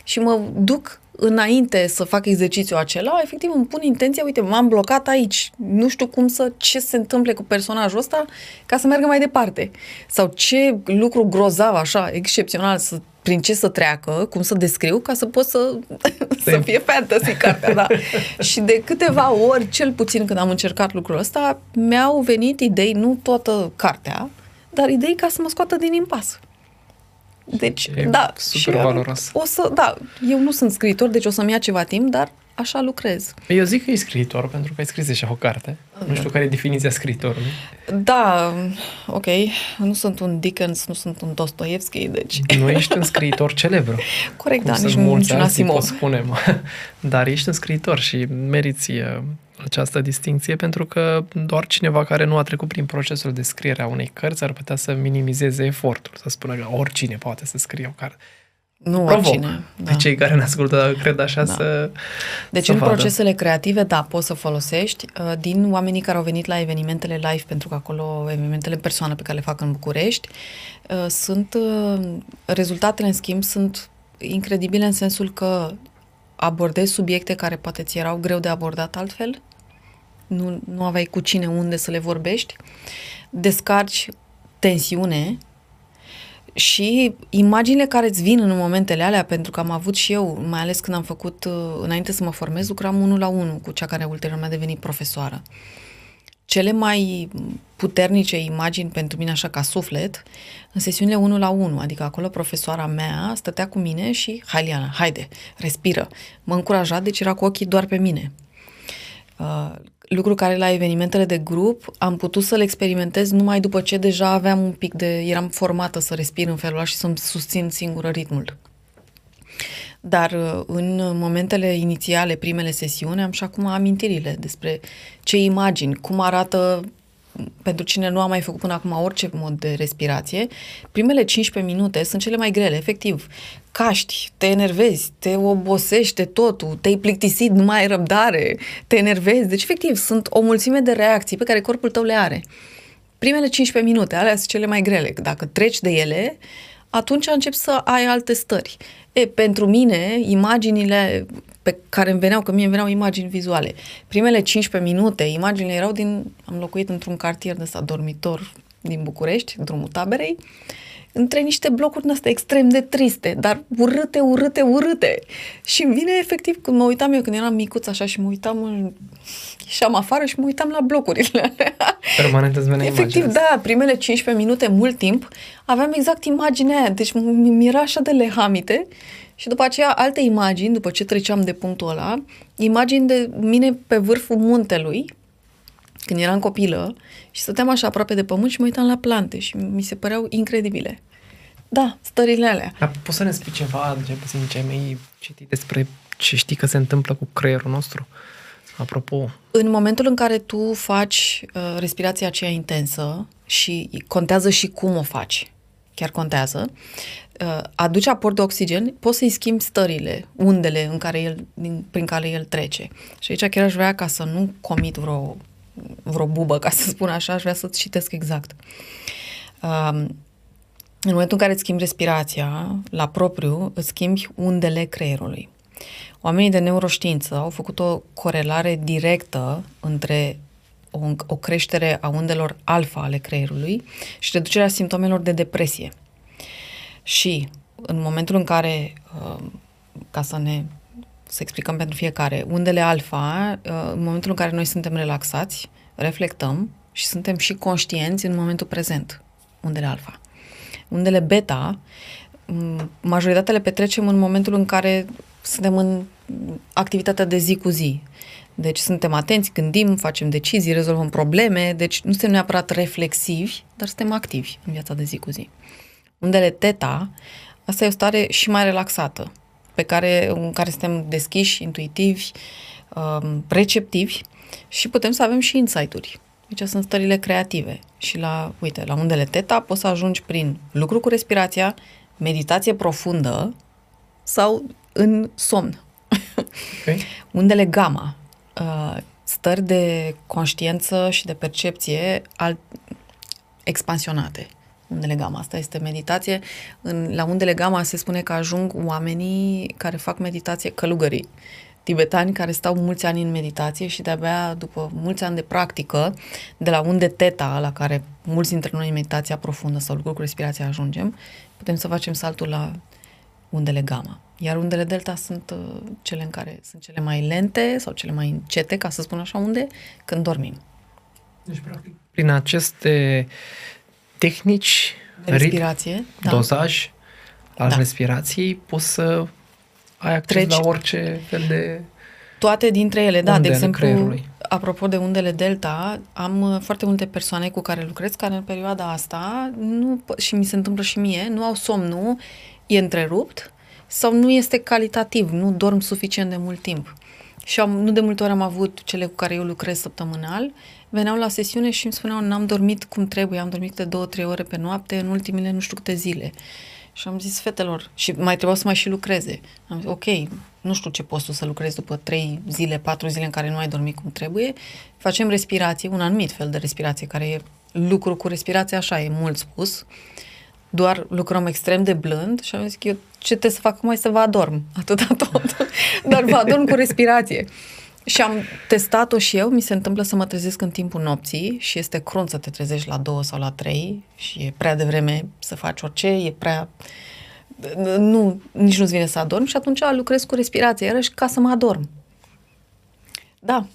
Și mă duc înainte să fac exercițiul acela, efectiv îmi pun intenția, uite, m-am blocat aici, nu știu cum să, ce se întâmple cu personajul ăsta ca să meargă mai departe. Sau ce lucru grozav, așa, excepțional, să, prin ce să treacă, cum să descriu, ca să pot să, să fie fantasy cartea, da. Și de câteva ori, cel puțin când am încercat lucrul ăsta, mi-au venit idei, nu toată cartea, dar idei ca să mă scoată din impas. Deci, E da. super și, valoros. O să, da, eu nu sunt scriitor, deci o să-mi ia ceva timp, dar așa lucrez. Eu zic că e scriitor, pentru că ai scris deja o carte. Nu știu care e definiția scriitorului. Da, ok, nu sunt un Dickens, nu sunt un Dostoevski, deci... Nu ești un scriitor celebru. Corect, cum da, sunt nici mulți niciun alții, pot Asimov. spunem. Dar ești un scriitor și meriți uh, această distinție pentru că doar cineva care nu a trecut prin procesul de scriere a unei cărți ar putea să minimizeze efortul, să spună că oricine poate să scrie o carte. Nu Provoc oricine. pe cei care ne ascultă, cred așa, Da. să Deci să în vadă. procesele creative, da, poți să folosești. Uh, Din oamenii care au venit la evenimentele live, pentru că acolo evenimentele în persoană pe care le fac în București, uh, sunt uh, rezultatele, în schimb, sunt incredibile în sensul că abordezi subiecte care poate ți erau greu de abordat altfel, nu, nu aveai cu cine unde să le vorbești, descarci tensiune și imaginile care îți vin în momentele alea, pentru că am avut și eu, mai ales când am făcut, uh, înainte să mă formez, lucram unul la unul cu cea care ulterior mi-a devenit profesoară. Cele mai puternice imagini pentru mine, așa ca suflet, în sesiunile 1 la 1, adică acolo profesoara mea stătea cu mine și, hai Liana, haide, respiră. Mă încuraja, deci era cu ochii doar pe mine. Uh, lucru care la evenimentele de grup am putut să-l experimentez numai după ce deja aveam un pic de... eram formată să respir în felul ăla și să-mi susțin singură ritmul. Dar uh, în momentele inițiale, primele sesiuni, am și acum amintirile despre ce imagini, cum arată pentru cine nu a mai făcut până acum orice mod de respirație, primele 15 minute sunt cele mai grele, efectiv. Caști, te enervezi, te obosește totul, te-ai plictisit, nu mai ai răbdare, te enervezi. Deci, efectiv, sunt o mulțime de reacții pe care corpul tău le are. Primele 15 minute, alea sunt cele mai grele. Dacă treci de ele, atunci începi să ai alte stări. E, pentru mine, imaginile pe care îmi veneau, că mie îmi veneau imagini vizuale, primele 15 minute, imaginile erau din, am locuit într-un cartier de ăsta, dormitor din București, drumul taberei, între niște blocuri din astea extrem de triste, dar urâte, urâte, urâte. Și îmi vine efectiv când mă uitam eu, când eram micuț așa și mă uitam, în... ieșeam afară și mă uitam la blocurile alea. permanent îți venea Efectiv, imaginea asta. da, primele 15 minute, mult timp, aveam exact imaginea aia, deci mi mi era așa de lehamite și după aceea alte imagini, după ce treceam de punctul ăla, imagini de mine pe vârful muntelui, când eram copilă și stăteam așa aproape de pământ și mă uitam la plante și mi se păreau incredibile. Da, stările alea. Dar poți să ne spui ceva, cel puțin ce ai mai citit despre ce știi că se întâmplă cu creierul nostru? Apropo, În momentul în care tu faci uh, respirația aceea intensă și contează și cum o faci, chiar contează, uh, aduci aport de oxigen, poți să-i schimbi stările, undele în care el, din, prin care el trece. Și aici chiar aș vrea ca să nu comit vreo, vreo bubă, ca să spun așa, aș vrea să-ți citesc exact. Um, în momentul în care îți schimbi respirația la propriu, îți schimbi undele creierului. Oamenii de neuroștiință au făcut o corelare directă între o, o creștere a undelor alfa ale creierului și reducerea simptomelor de depresie. Și în momentul în care, uh, ca să ne să explicăm pentru fiecare, undele alfa, uh, în momentul în care noi suntem relaxați, reflectăm și suntem și conștienți în momentul prezent, undele alfa. Undele beta, majoritatea le petrecem în momentul în care suntem în activitatea de zi cu zi. Deci suntem atenți, gândim, facem decizii, rezolvăm probleme, deci nu suntem neapărat reflexivi, dar suntem activi în viața de zi cu zi. Undele teta, asta e o stare și mai relaxată, pe care, în care suntem deschiși, intuitivi, um, receptivi și putem să avem și insight-uri. Deci sunt stările creative. Și la, uite, la undele teta poți să ajungi prin lucru cu respirația, meditație profundă sau în somn. Okay. undele gamma, uh, stări de conștiință și de percepție al, expansionate. Undele gamma, asta este meditație. În, la undele gamma se spune că ajung oamenii care fac meditație călugării tibetani care stau mulți ani în meditație și de-abia după mulți ani de practică, de la unde teta, la care mulți dintre noi în meditația profundă sau lucruri cu respirația ajungem, putem să facem saltul la undele gamma. Iar undele delta sunt uh, cele în care sunt cele mai lente sau cele mai încete, ca să spun așa, unde când dormim. Deci, practic, prin aceste tehnici, de respirație, da. dosaj al da. respirației, poți să ai acces Treci la orice fel de toate dintre ele, da. De exemplu, creierului. apropo de undele delta, am uh, foarte multe persoane cu care lucrez care în perioada asta, nu, și mi se întâmplă și mie, nu au somnul, e întrerupt sau nu este calitativ, nu dorm suficient de mult timp. Și am, nu de multe ori am avut cele cu care eu lucrez săptămânal, veneau la sesiune și îmi spuneau, n-am dormit cum trebuie, am dormit de două, trei ore pe noapte în ultimile nu știu câte zile. Și am zis fetelor, și mai trebuia să mai și lucreze. Am zis, ok, nu știu ce poți să lucrezi după trei zile, patru zile în care nu ai dormit cum trebuie. Facem respirație, un anumit fel de respirație, care e lucru cu respirație, așa e mult spus. Doar lucrăm extrem de blând și am zis că eu ce trebuie să fac mai să vă adorm, atâta tot. Dar vă adorm cu respirație. Și am testat-o și eu, mi se întâmplă să mă trezesc în timpul nopții și este crunt să te trezești la două sau la trei și e prea devreme să faci orice, e prea... Nu, nici nu-ți vine să adorm și atunci lucrez cu respirație, iarăși ca să mă adorm. Da.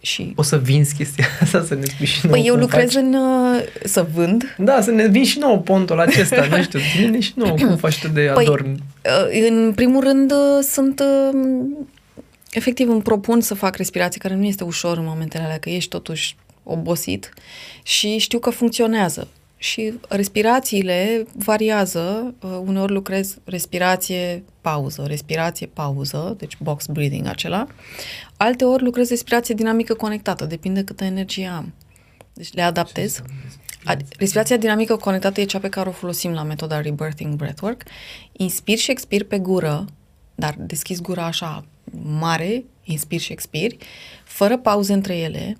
Și... O să vinzi chestia asta, să ne spui și nouă Păi eu lucrez faci. în... Uh, să vând. Da, să ne vin și nouă pontul acesta, nu știu, vine și nouă cum faci tu de păi, adorm. Uh, în primul rând uh, sunt efectiv îmi propun să fac respirație, care nu este ușor în momentele alea, că ești totuși obosit și știu că funcționează. Și respirațiile variază, uh, uneori lucrez respirație, pauză, respirație, pauză, deci box breathing acela. Alte ori lucrez respirație dinamică conectată, depinde câtă energie am. Deci le adaptez. Respirația dinamică conectată e cea pe care o folosim la metoda Rebirthing Breathwork. Inspir și expir pe gură, dar deschizi gura așa mare, inspiri și expiri, fără pauze între ele.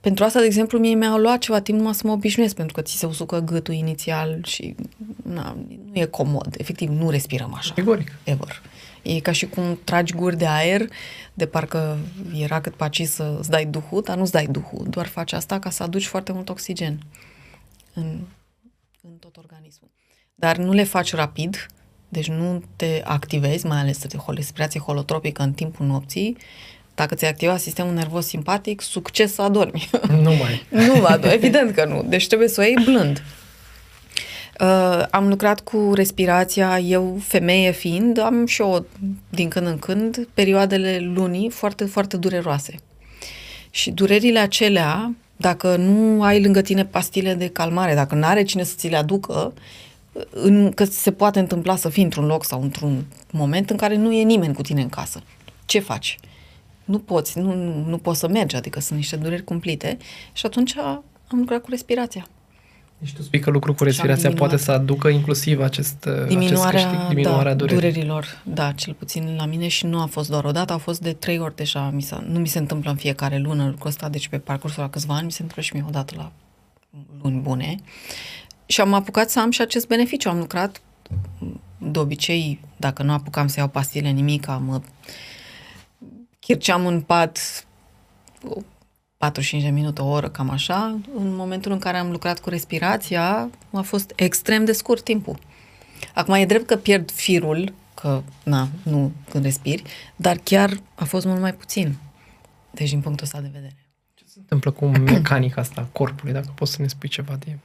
Pentru asta, de exemplu, mie mi-a luat ceva timp numai să mă obișnuiesc, pentru că ți se usucă gâtul inițial și na, nu e comod. Efectiv, nu respirăm așa. Categoric. Ever. E ca și cum tragi guri de aer, de parcă era cât paci să îți dai duhul, dar nu-ți dai duhul. Doar faci asta ca să aduci foarte mult oxigen în, în tot organismul. Dar nu le faci rapid, deci nu te activezi, mai ales de respirație holotropică în timpul nopții, dacă ți-ai activat sistemul nervos simpatic, succes să adormi. Nu mai. nu, adormi, evident că nu. Deci trebuie să o iei blând. Uh, am lucrat cu respirația, eu femeie fiind, am și eu din când în când perioadele lunii foarte, foarte dureroase. Și durerile acelea, dacă nu ai lângă tine pastile de calmare, dacă nu are cine să ți le aducă, în, că se poate întâmpla să fii într-un loc sau într-un moment în care nu e nimeni cu tine în casă. Ce faci? Nu poți, nu, nu, nu poți să mergi, adică sunt niște dureri cumplite și atunci am lucrat cu respirația. Deci tu spui că lucru cu respirația poate să aducă inclusiv acest, diminuarea, acest câștig, diminuarea da, durerii. durerilor. Da, cel puțin la mine și nu a fost doar o dată, a fost de trei ori deja. Mi s-a, nu mi se întâmplă în fiecare lună lucrul ăsta, deci pe parcursul la câțiva ani mi se întâmplă și mie o dată la luni bune. Și am apucat să am și acest beneficiu. Am lucrat de obicei Dacă nu apucam să iau pastile nimic, mă chirceam în pat 45 de minute, o oră, cam așa. În momentul în care am lucrat cu respirația, a fost extrem de scurt timpul. Acum e drept că pierd firul, că, na, nu când respiri, dar chiar a fost mult mai puțin. Deci, din punctul ăsta de vedere. Ce se întâmplă cu mecanica asta a corpului, dacă poți să ne spui ceva de...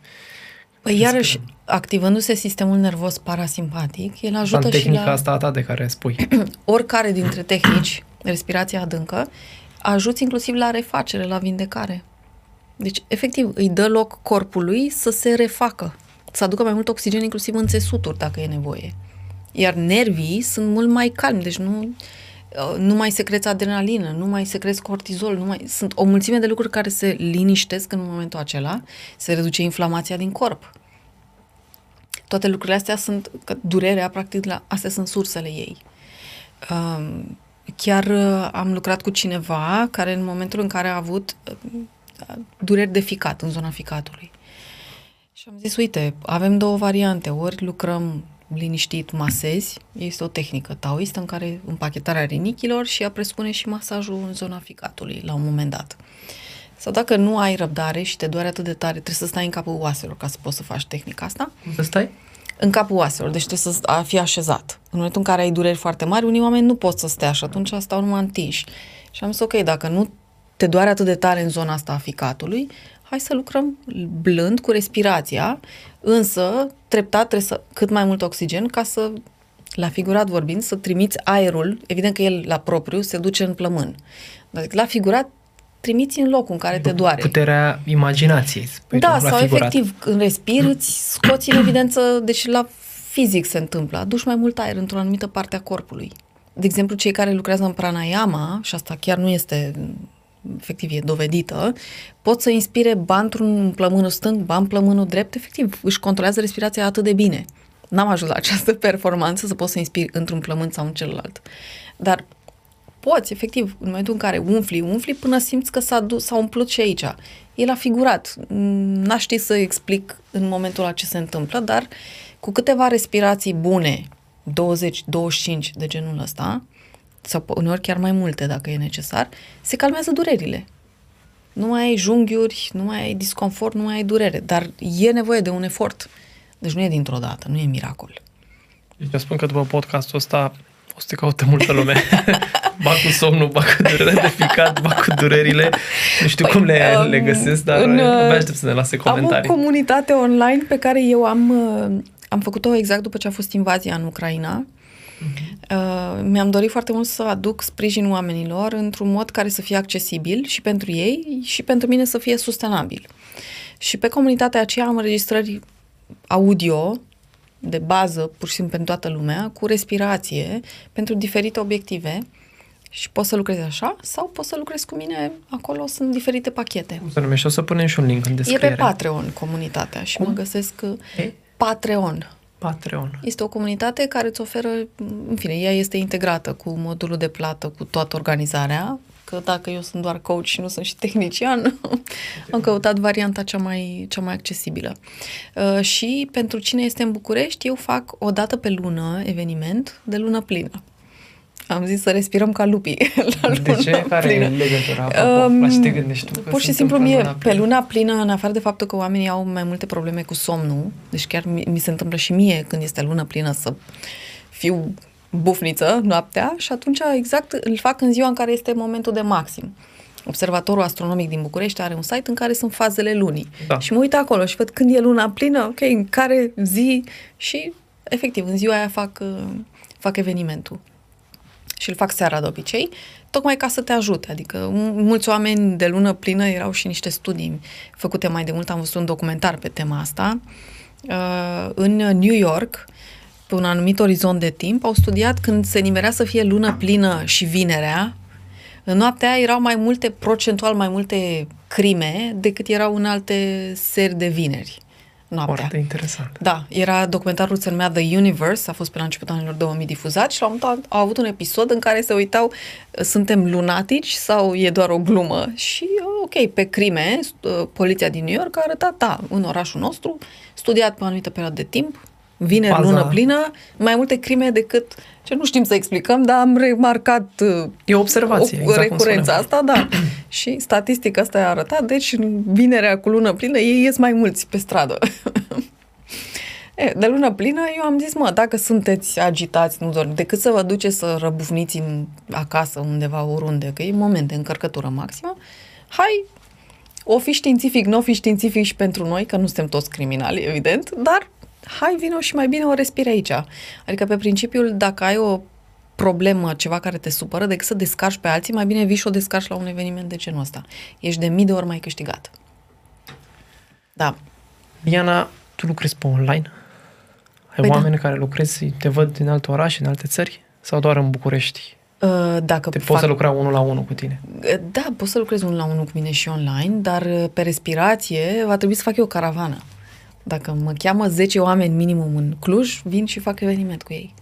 Păi iarăși, activându-se sistemul nervos parasimpatic, el ajută În tehnica și la... asta a ta de care spui. Oricare dintre tehnici, respirația adâncă, ajuți inclusiv la refacere, la vindecare. Deci, efectiv, îi dă loc corpului să se refacă, să aducă mai mult oxigen inclusiv în țesuturi, dacă e nevoie. Iar nervii sunt mult mai calmi, deci nu, nu mai secreți adrenalină, nu mai secreți cortizol, nu mai... sunt o mulțime de lucruri care se liniștesc în momentul acela, se reduce inflamația din corp. Toate lucrurile astea sunt, că durerea, practic, la, astea sunt sursele ei. Um, chiar uh, am lucrat cu cineva care în momentul în care a avut uh, dureri de ficat, în zona ficatului. Și am zis, uite, avem două variante, ori lucrăm liniștit, masezi, este o tehnică taoistă în care împachetarea rinichilor și ea presupune și masajul în zona ficatului la un moment dat. Sau dacă nu ai răbdare și te doare atât de tare, trebuie să stai în capul oaselor ca să poți să faci tehnica asta. Să stai? În capul oaselor, deci trebuie să fii așezat. În momentul în care ai dureri foarte mari, unii oameni nu pot să stea și atunci stau numai întinși. Și am zis, ok, dacă nu te doare atât de tare în zona asta a ficatului, hai să lucrăm blând cu respirația, însă treptat trebuie să cât mai mult oxigen ca să, la figurat vorbind, să trimiți aerul, evident că el la propriu se duce în plămân. Dar la figurat trimiți în locul în care te doare. Puterea imaginației. Da, sau figurat. efectiv, când respiri, îți scoți în evidență, deci la fizic se întâmplă, aduci mai mult aer într-o anumită parte a corpului. De exemplu, cei care lucrează în pranayama, și asta chiar nu este efectiv e dovedită, pot să inspire ba într-un plămânul stâng, ba în plămânul drept, efectiv, își controlează respirația atât de bine. N-am ajuns la această performanță să pot să inspiri într-un plămân sau în celălalt. Dar poți, efectiv, în momentul în care umfli, umfli, până simți că s-a, dus, s-a umplut și aici. E la figurat. N-aș ști să explic în momentul la ce se întâmplă, dar cu câteva respirații bune, 20-25 de genul ăsta, sau uneori chiar mai multe dacă e necesar, se calmează durerile. Nu mai ai junghiuri, nu mai ai disconfort, nu mai ai durere, dar e nevoie de un efort. Deci nu e dintr-o dată, nu e miracol. Deci eu spun că după podcastul ăsta o să te caute multă lume. ba cu somnul, ba cu durerile de ficat, ba cu durerile. Nu știu păi, cum le, um, le găsesc, dar în, abia aștept să ne lase comentarii. Am o comunitate online pe care eu am, uh, am făcut-o exact după ce a fost invazia în Ucraina. Uh, mi-am dorit foarte mult să aduc sprijin oamenilor într-un mod care să fie accesibil și pentru ei și pentru mine să fie sustenabil. Și pe comunitatea aceea am înregistrări audio de bază, pur și simplu pentru toată lumea, cu respirație, pentru diferite obiective și poți să lucrezi așa sau poți să lucrezi cu mine, acolo sunt diferite pachete. Cum se numește? O să punem și un link în descriere. E pe Patreon comunitatea și Cum? mă găsesc e? Patreon. Patreon. Este o comunitate care îți oferă, în fine, ea este integrată cu modulul de plată, cu toată organizarea, că dacă eu sunt doar coach și nu sunt și tehnician, am căutat varianta cea mai, cea mai accesibilă. Uh, și pentru cine este în București, eu fac o dată pe lună eveniment de lună plină. Am zis să respirăm ca lupii. La de ce? Care plină. e legătura? Um, la ce te gândești tu? Pur și simplu mie, luna pe luna plină, în afară de faptul că oamenii au mai multe probleme cu somnul, deci chiar mi, mi se întâmplă și mie când este lună plină să fiu bufniță noaptea și atunci exact îl fac în ziua în care este momentul de maxim. Observatorul astronomic din București are un site în care sunt fazele lunii. Da. Și mă uit acolo și văd când e luna plină, ok, în care zi și efectiv în ziua aia fac, fac evenimentul și îl fac seara de obicei, tocmai ca să te ajute. Adică mulți oameni de lună plină erau și niște studii făcute mai de mult, am văzut un documentar pe tema asta. Uh, în New York, pe un anumit orizont de timp, au studiat când se nimerea să fie lună plină și vinerea, în noaptea aia erau mai multe, procentual mai multe crime decât erau în alte seri de vineri noaptea. Foarte interesant. Da, era documentarul se numea The Universe, a fost pe la începutul anilor 2000 difuzat și la un moment au avut un episod în care se uitau suntem lunatici sau e doar o glumă și ok, pe crime, poliția din New York a arătat, da, în orașul nostru, studiat pe o anumită perioadă de timp, vineri, Faza- lună plină, mai multe crime decât ce nu știm să explicăm, dar am remarcat uh, E o observație, o exact cum recurența spuneam. asta, da. și statistica asta a arătat, deci în vinerea cu lună plină ei ies mai mulți pe stradă. E, de lună plină, eu am zis, mă, dacă sunteți agitați, nu dorm, decât să vă duceți să răbufniți în, acasă, undeva, oriunde, că e moment de încărcătură maximă, hai, o fi științific, nu o fi științific și pentru noi, că nu suntem toți criminali, evident, dar hai, vino și mai bine o respiri aici. Adică pe principiul, dacă ai o problemă, ceva care te supără, decât să descarci pe alții, mai bine vii și o descarci la un eveniment de genul ăsta. Ești de mii de ori mai câștigat. Da. Diana, tu lucrezi pe online? Ai Păi da. oameni care lucrezi, te văd din alte orașe, în alte țări? Sau doar în București? Uh, Dacă Te poți să lucra unul la unul cu tine? Da, pot să lucrez unul la unul cu mine și online, dar uh, pe respirație va trebui să fac eu o caravană. Dacă mă cheamă 10 oameni minimum în Cluj, vin și fac eveniment cu ei.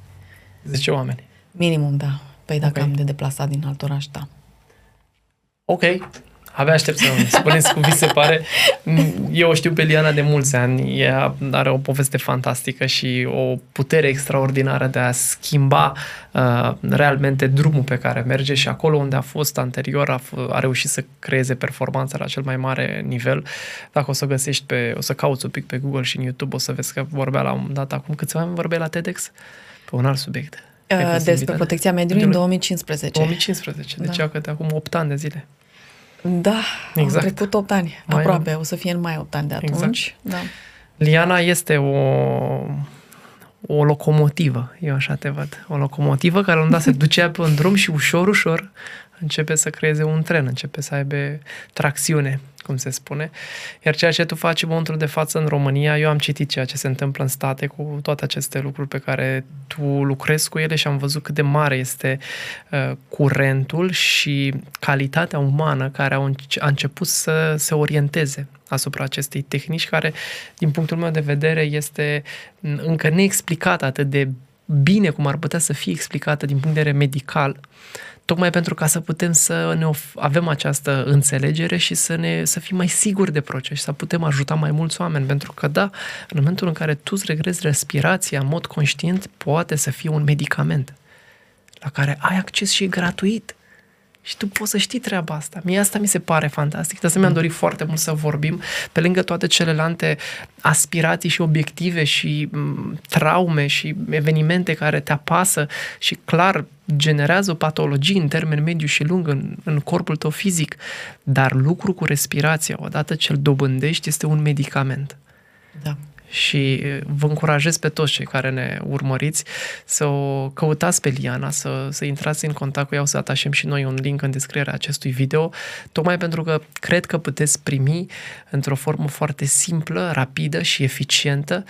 10 oameni. Minimum, da. Păi dacă Ok. am de deplasat din alt oraș, da. Ok. Abia aștept să spuneți cum vi se pare. Eu o știu pe Liana de mulți ani. Ea are o poveste fantastică și o putere extraordinară de a schimba uh, realmente drumul pe care merge și acolo unde a fost anterior a, f- a reușit să creeze performanța la cel mai mare nivel. Dacă o să găsești pe, o să cauți un pic pe Google și în YouTube, o să vezi că vorbea la un moment dat acum câțiva ani vorbea la TEDx pe un alt subiect. Ai Uh, fost Despre invitată? protecția mediului în Mediului. 2015. 2015, deci Da. da. că de acum 8 ani de zile. Da, Exact. au trecut 8 ani. Mai aproape, o să fie în mai 8 ani de Exact. atunci. Da. Liana este o, o locomotivă, eu așa te văd. O locomotivă care la un dat se ducea pe un drum și ușor, ușor începe să creeze un tren, începe să aibă tracțiune, cum se spune. Iar ceea ce tu faci în momentul de față în România, eu am citit ceea ce se întâmplă în state cu toate aceste lucruri pe care tu lucrezi cu ele și am văzut cât de mare este uh, curentul și calitatea umană care au înce- a început să se orienteze asupra acestei tehnici care, din punctul meu de vedere, este m, încă neexplicată atât de bine cum ar putea să fie explicată din punct de vedere medical, tocmai pentru ca să putem să ne of- avem această înțelegere și să, ne, să fim mai siguri de proces și să putem ajuta mai mulți oameni. Pentru că, da, în momentul în care tu îți regrezi respirația în mod conștient, poate să fie un medicament la care ai acces și gratuit. Și tu poți să știi treaba asta. Mie asta mi se pare fantastic. De asta mi-am dorit foarte mult să vorbim pe lângă toate celelalte aspirații și obiective și m, traume și evenimente care te apasă și clar generează o patologie în termen mediu și lung în, în corpul tău fizic. Dar lucru cu respirația, odată ce îl dobândești, este un medicament da. și e, vă încurajez pe toți cei care ne urmăriți să o căutați pe Liana, să, să intrați în contact cu ea, o să atașăm și noi un link în descrierea acestui video, tocmai pentru că cred că puteți primi într-o formă foarte simplă, rapidă și eficientă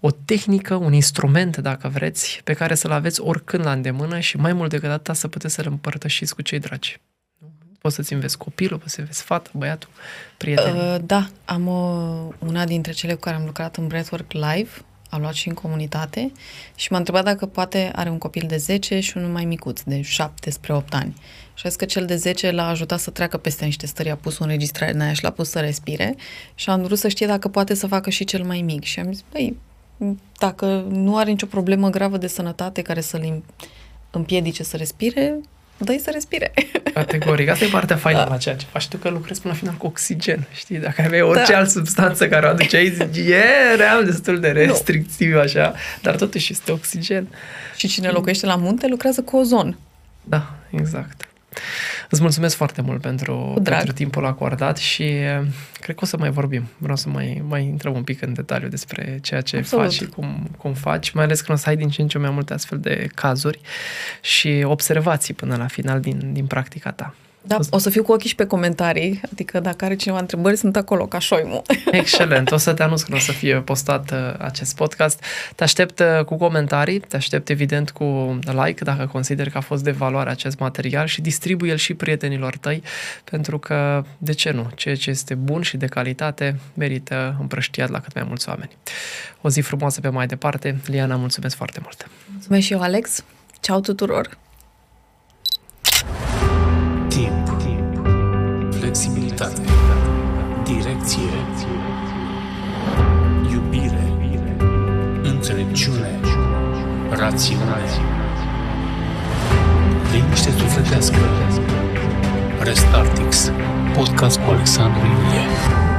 o tehnică, un instrument, dacă vreți, pe care să-l aveți oricând la îndemână și mai mult decât atât să puteți să-l împărtășiți cu cei dragi. Poți să-ți înveți copilul, poți să înveți fata, băiatul, prietenii. Uh, da, am o, una dintre cele cu care am lucrat în Breathwork Live, a luat și în comunitate și m-a întrebat dacă poate are un copil de 10 și unul mai micuț, de 7 spre 8 ani. Și a zis că cel de 10 l-a ajutat să treacă peste niște stări, a pus o înregistrare în aia și l-a pus să respire și am vrut să știe dacă poate să facă și cel mai mic. Și am zis, băi, dacă nu are nicio problemă gravă de sănătate care să-l im- împiedice să respire, dă să respire. Categoric. Asta e partea faină Da. la ceea ce faci tu, că lucrezi până la final cu oxigen. Știi, dacă aveai orice Da. altă substanță care o aduceai, zici, e, eram destul de restrictiv așa, dar totuși este oxigen. și cine locuiește la munte lucrează cu ozon. Da, exact. Îți mulțumesc foarte mult pentru, drag. pentru timpul acordat și eh, cred că o să mai vorbim. Vreau să mai, mai intrăm un pic în detaliu despre ceea ce Absolut. faci și cum, cum faci, mai ales când o să ai din ce în ce mai multe astfel de cazuri și observații până la final din, din practica ta. Da, o să fiu cu ochii și pe comentarii, adică dacă are cineva întrebări, sunt acolo, ca șoimul. Excelent. O să te anunț când o să fie postat uh, acest podcast. Te aștept uh, cu comentarii, te aștept evident cu like dacă consideri că a fost de valoare acest material și distribuie-l și prietenilor tăi, pentru că, de ce nu, ceea ce este bun și de calitate merită împrăștiat la cât mai mulți oameni. O zi frumoasă pe mai departe. Liana, mulțumesc foarte mult! Mulțumesc și eu, Alex. Ceau tuturor! Timp. Flexibilitate. Direcție. Iubire. Înțelepciune. Rațiune. Liniște sufletească. Restartix. Podcast cu Alexandru Ilie.